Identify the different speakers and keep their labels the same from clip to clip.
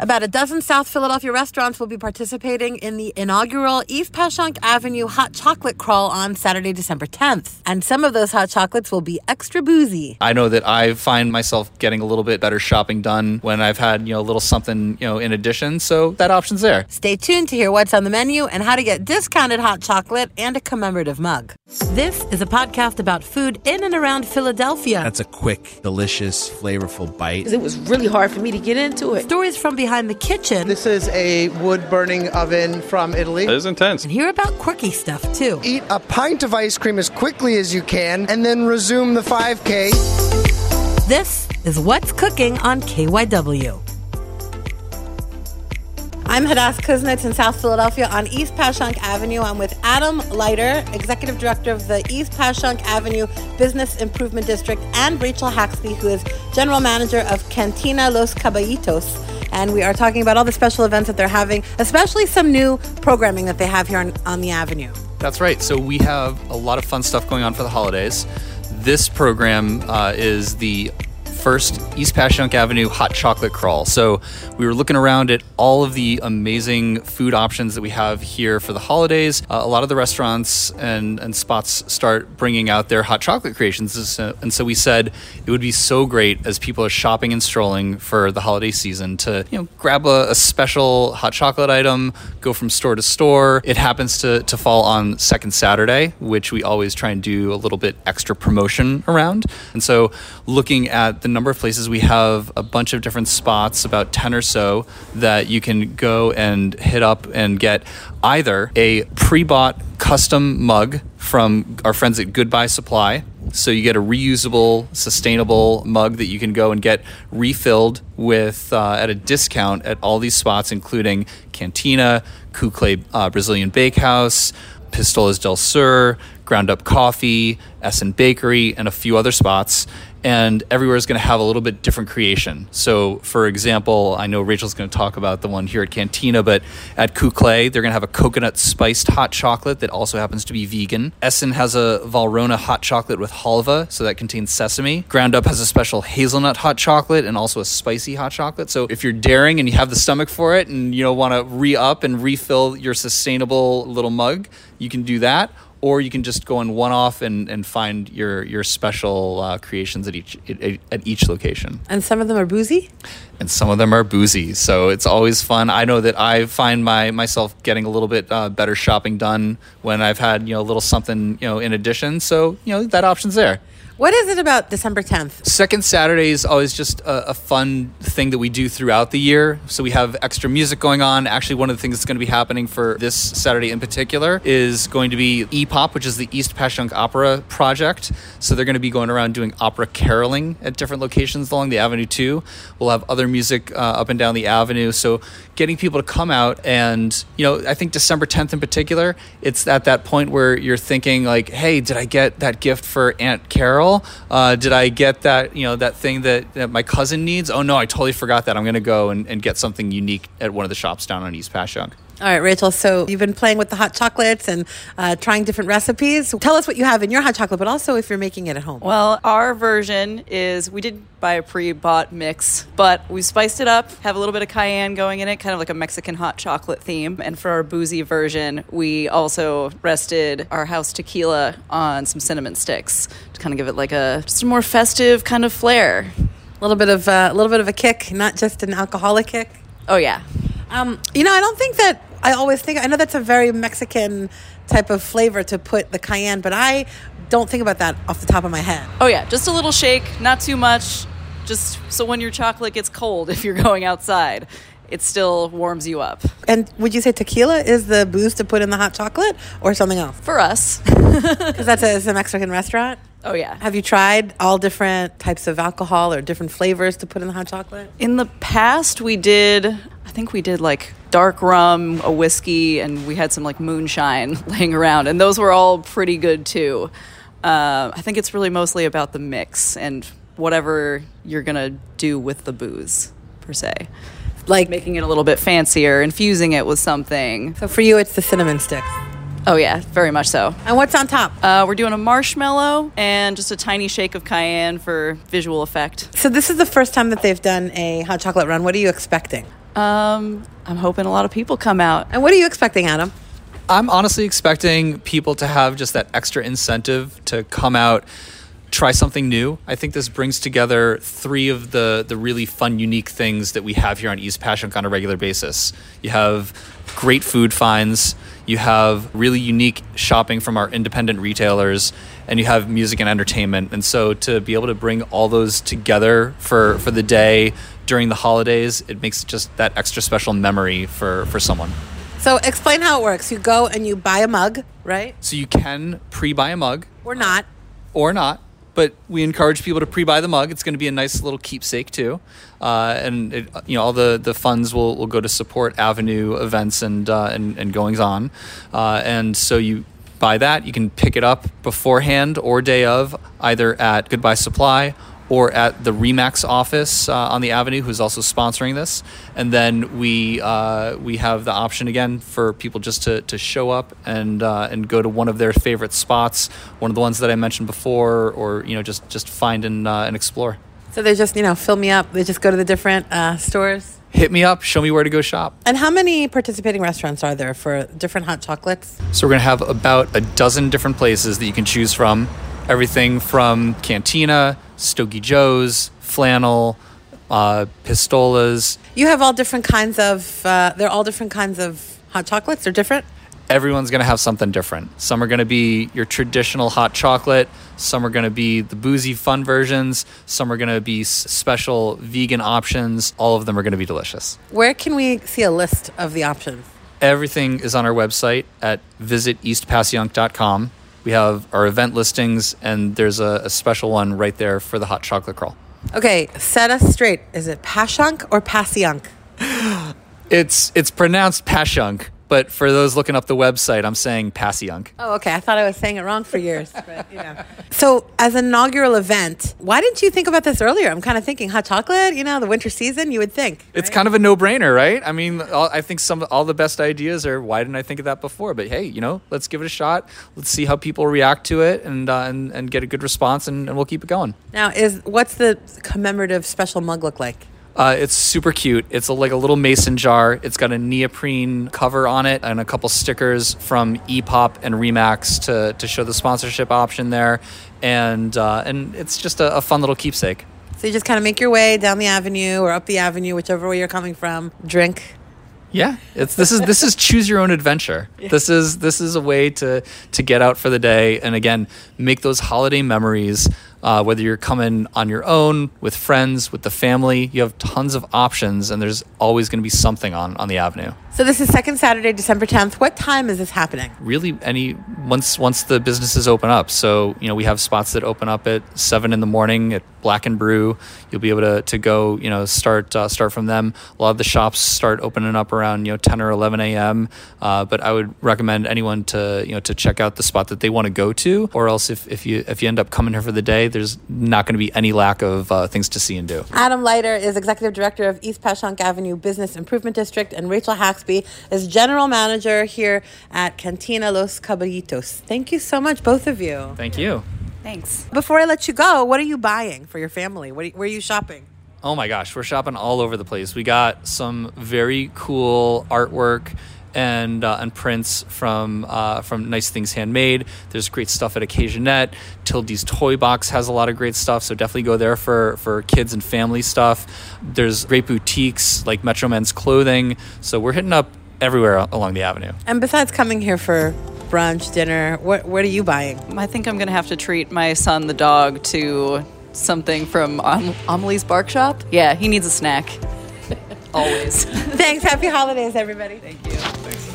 Speaker 1: About a dozen South Philadelphia restaurants will be participating in the inaugural East Passyunk Avenue Hot Chocolate Crawl on Saturday, December 10th. And some of those hot chocolates will be extra boozy.
Speaker 2: I know that I find myself getting a little bit better shopping done when I've had, you know, a little something, you know, in addition. So that option's there.
Speaker 1: Stay tuned to hear what's on the menu and how to get discounted hot chocolate and a commemorative mug. This is a podcast about food in and around Philadelphia.
Speaker 3: That's a quick, delicious, flavorful bite.
Speaker 4: It was really hard for me to get into it.
Speaker 1: Stories from behind the kitchen.
Speaker 5: This is a wood burning oven from Italy.
Speaker 6: It is intense.
Speaker 1: And hear about quirky stuff too.
Speaker 5: Eat a pint of ice cream as quickly as you can and then resume the 5K.
Speaker 1: This is What's Cooking on KYW. I'm Hadass Kuznets in South Philadelphia on East Passyunk Avenue. I'm with Adam Leiter, Executive Director of the East Passyunk Avenue Business Improvement District, and Rachel Haxby, who is General Manager of Cantina Los Caballitos. And we are talking about all the special events that they're having, especially some new programming that they have here on, on the Avenue.
Speaker 2: That's right. So we have a lot of fun stuff going on for the holidays. This program uh, is the first East Passyunk Avenue hot chocolate crawl. So we were looking around at all of the amazing food options that we have here for the holidays. Uh, a lot of the restaurants and, and spots start bringing out their hot chocolate creations. And so we said it would be so great as people are shopping and strolling for the holiday season to, you know, grab a, a special hot chocolate item, go from store to store. It happens to, to fall on second Saturday, which we always try and do a little bit extra promotion around. And so looking at the number of places. We have a bunch of different spots, about 10 or so, that you can go and hit up and get either a pre bought custom mug from our friends at Good Buy Supply. So you get a reusable, sustainable mug that you can go and get refilled with uh, at a discount at all these spots, including Cantina, Kukle uh, Brazilian Bakehouse, Pistolas del Sur, Ground Up Coffee, Essen Bakery, and a few other spots and everywhere is going to have a little bit different creation. So, for example, I know Rachel's going to talk about the one here at Cantina, but at Kukle, they're going to have a coconut spiced hot chocolate that also happens to be vegan. Essen has a Valrhona hot chocolate with halva, so that contains sesame. Ground Up has a special hazelnut hot chocolate and also a spicy hot chocolate. So, if you're daring and you have the stomach for it and you know want to re up and refill your sustainable little mug, you can do that or you can just go in one off and, and find your your special uh, creations at each at each location.
Speaker 1: And some of them are boozy.
Speaker 2: And some of them are boozy, so it's always fun. I know that I find my myself getting a little bit uh, better shopping done when I've had you know a little something you know in addition. So you know that option's there.
Speaker 1: What is it about December 10th?
Speaker 2: Second Saturday is always just a, a, fun thing that we do throughout the year. So we have extra music going on. Actually, one of the things that's going to be happening for this Saturday in particular is going to be EPOP, which is the East Passyunk Opera Project. So they're going to be going around doing opera caroling at different locations along the Avenue too. We'll have other music uh, up and down the Avenue. So getting people to come out and, you know, I think December 10th in particular, it's at that point where you're thinking like, hey, did I get that gift for Aunt Carol? Uh, did I get that you know that thing that, that my cousin needs? Oh no, I totally forgot that. I'm going to go and, and get something unique at one of the shops down on East Passyunk.
Speaker 1: All right, Rachel. So you've been playing with the hot chocolates and uh, trying different recipes. Tell us what you have in your hot chocolate, but also if you're making it at home.
Speaker 7: Well, our version is we did buy a pre-bought mix, but we spiced it up, have a little bit of cayenne going in it, kind of like a Mexican hot chocolate theme. And for our boozy version, we also rested our house tequila on some cinnamon sticks to kind of give it like a just a more festive kind of flair.
Speaker 1: A little bit of uh, a little bit of a kick, not just an alcoholic kick.
Speaker 7: Oh yeah.
Speaker 1: Um, you know, I don't think that I always think I know that's a very Mexican type of flavor to put the cayenne, but I don't think about that off the top of my head.
Speaker 7: Oh yeah, just a little shake, not too much, just so when your chocolate gets cold if you're going outside, it still warms you up.
Speaker 1: And would you say tequila is the booze to put in the hot chocolate or something else?
Speaker 7: For us.
Speaker 1: Because that's a, a Mexican restaurant?
Speaker 7: Oh, yeah.
Speaker 1: Have you tried all different types of alcohol or different flavors to put in the hot chocolate?
Speaker 7: In the past, we did, think we did like dark rum, a whiskey, and we had some like moonshine laying around. And those were all pretty good too. Uh, I think it's really mostly about the mix and whatever you're to do with the booze, per se
Speaker 1: Like,
Speaker 7: making it a little bit fancier, infusing it with something.
Speaker 1: so for you, it's the cinnamon sticks.
Speaker 7: Oh yeah, very much so.
Speaker 1: And what's on top?
Speaker 7: Uh, we're doing a marshmallow and just a tiny shake of cayenne for visual effect.
Speaker 1: So this is the first time that they've done a hot chocolate run. What are you expecting?
Speaker 7: Um, I'm hoping a lot of people come out.
Speaker 1: And what are you expecting, Adam?
Speaker 2: I'm honestly expecting people to have just that extra incentive to come out, try something new. I think this brings together three of the the really fun, unique things that we have here on East Passyunk on a regular basis. You have great food finds, you have really unique shopping from our independent retailers, and you have music and entertainment. And so to be able to bring all those together for for the day during the holidays, it makes just that extra special memory for for someone.
Speaker 1: So explain how it works. You go and you buy a mug, right?
Speaker 2: So you can pre-buy a mug
Speaker 1: Or not.
Speaker 2: or not, but we encourage people to pre-buy the mug. It's going to be a nice little keepsake too, uh, and it, you know all the, the funds will, will go to support Avenue events and uh, and, and goings on, uh, and so you buy that. You can pick it up beforehand or day of, either at Good Buy Supply or at the Remax office uh, on the Avenue, who's also sponsoring this. And then we uh, we have the option again for people just to, to show up and uh, and go to one of their favorite spots, one of the ones that I mentioned before, or you know just just find and uh, and explore.
Speaker 1: So they just, you know, fill me up. They just go to the different uh, stores.
Speaker 2: Hit me up, show me where to go shop.
Speaker 1: And how many participating restaurants are there for different hot chocolates?
Speaker 2: So we're gonna have about a dozen different places that you can choose from. Everything from Cantina, Stogie Joe's, Flannel, uh, Pistolas.
Speaker 1: You have all different kinds of, uh, they're all different kinds of hot chocolates. They're different.
Speaker 2: Everyone's gonna have something different. Some are gonna be your traditional hot chocolate. Some are gonna be the boozy fun versions. Some are gonna be s- special vegan options. All of them are gonna be delicious.
Speaker 1: Where can we see a list of the options?
Speaker 2: Everything is on our website at visiteastpassyunk.com. We have our event listings, and there's a, a special one right there for the hot chocolate crawl.
Speaker 1: Okay, set us straight. Is it Pashunk or Passyunk?
Speaker 2: It's it's pronounced Pashunk, but for those looking up the website, I'm saying Passyunk.
Speaker 1: Oh, okay. I thought I was saying it wrong for years. But, you know. So, as an inaugural event, why didn't you think about this earlier? I'm kind of thinking hot chocolate, you know, the winter season, you would think.
Speaker 2: It's kind of a no-brainer, right? I mean, all, I think some all the best ideas are why didn't I think of that before? But hey, you know, let's give it a shot. Let's see how people react to it and uh, and, and get a good response, and, and we'll keep it going.
Speaker 1: Now, is what's the commemorative special mug look like?
Speaker 2: Uh, it's super cute. It's a, like a little mason jar. It's got a neoprene cover on it and a couple stickers from Epop and Remax to, to show the sponsorship option there, and uh, and it's just a, a fun little keepsake.
Speaker 1: So you just kind of make your way down the avenue or up the avenue, whichever way you're coming from. Drink.
Speaker 2: Yeah, it's this is this is choose your own adventure. This is this is a way to to get out for the day and again make those holiday memories. Uh, whether you're coming on your own with friends, with the family, you have tons of options, and there's always going to be something on on the avenue.
Speaker 1: So this is second Saturday, December 10th. What time is this happening?
Speaker 2: really any once once the businesses open up. So you know we have spots that open up at seven in the morning at black and brew. You'll be able to, to go you know start uh, start from them. A lot of the shops start opening up around you know 10 or 11 a.m uh, but i would recommend anyone to you know to check out the spot that they want to go to or else if, if you if you end up coming here for the day there's not going to be any lack of uh, things to see and do.
Speaker 1: Adam Leiter is Executive Director of East Passyunk Avenue Business Improvement District, and Rachel Haxby is General Manager here at Cantina Los Caballitos. Thank you so much, both of you.
Speaker 2: thank you
Speaker 7: Thanks.
Speaker 1: Before I let you go, what are you buying for your family? What are, where are you shopping?
Speaker 2: Oh my gosh, we're shopping all over the place. We got some very cool artwork and uh, and prints from uh, from Nice Things Handmade. There's great stuff at Occasionette. Tildy's Toy Box has a lot of great stuff, so definitely go there for for kids and family stuff. There's great boutiques like Metro Men's Clothing. So we're hitting up everywhere along the avenue.
Speaker 1: And besides coming here for brunch, dinner, what what are you buying?
Speaker 7: I think I'm gonna have to treat my son, the dog, to something from Am- Amelie's Bark Shop. Yeah, he needs a snack. Always.
Speaker 1: Thanks. Happy holidays, everybody.
Speaker 7: Thank you. Thanks.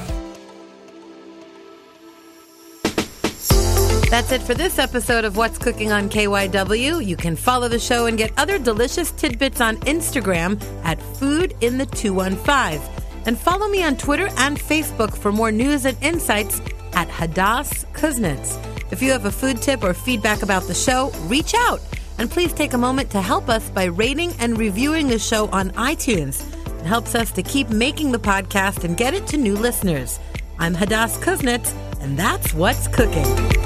Speaker 1: That's it for this episode of What's Cooking on KYW. You can follow the show and get other delicious tidbits on Instagram at Food in the 215. And follow me on Twitter and Facebook for more news and insights at Hadass Kuznets. If you have a food tip or feedback about the show, reach out. And please take a moment to help us by rating and reviewing the show on iTunes. It helps us to keep making the podcast and get it to new listeners. I'm Hadass Kuznets. And that's what's cooking.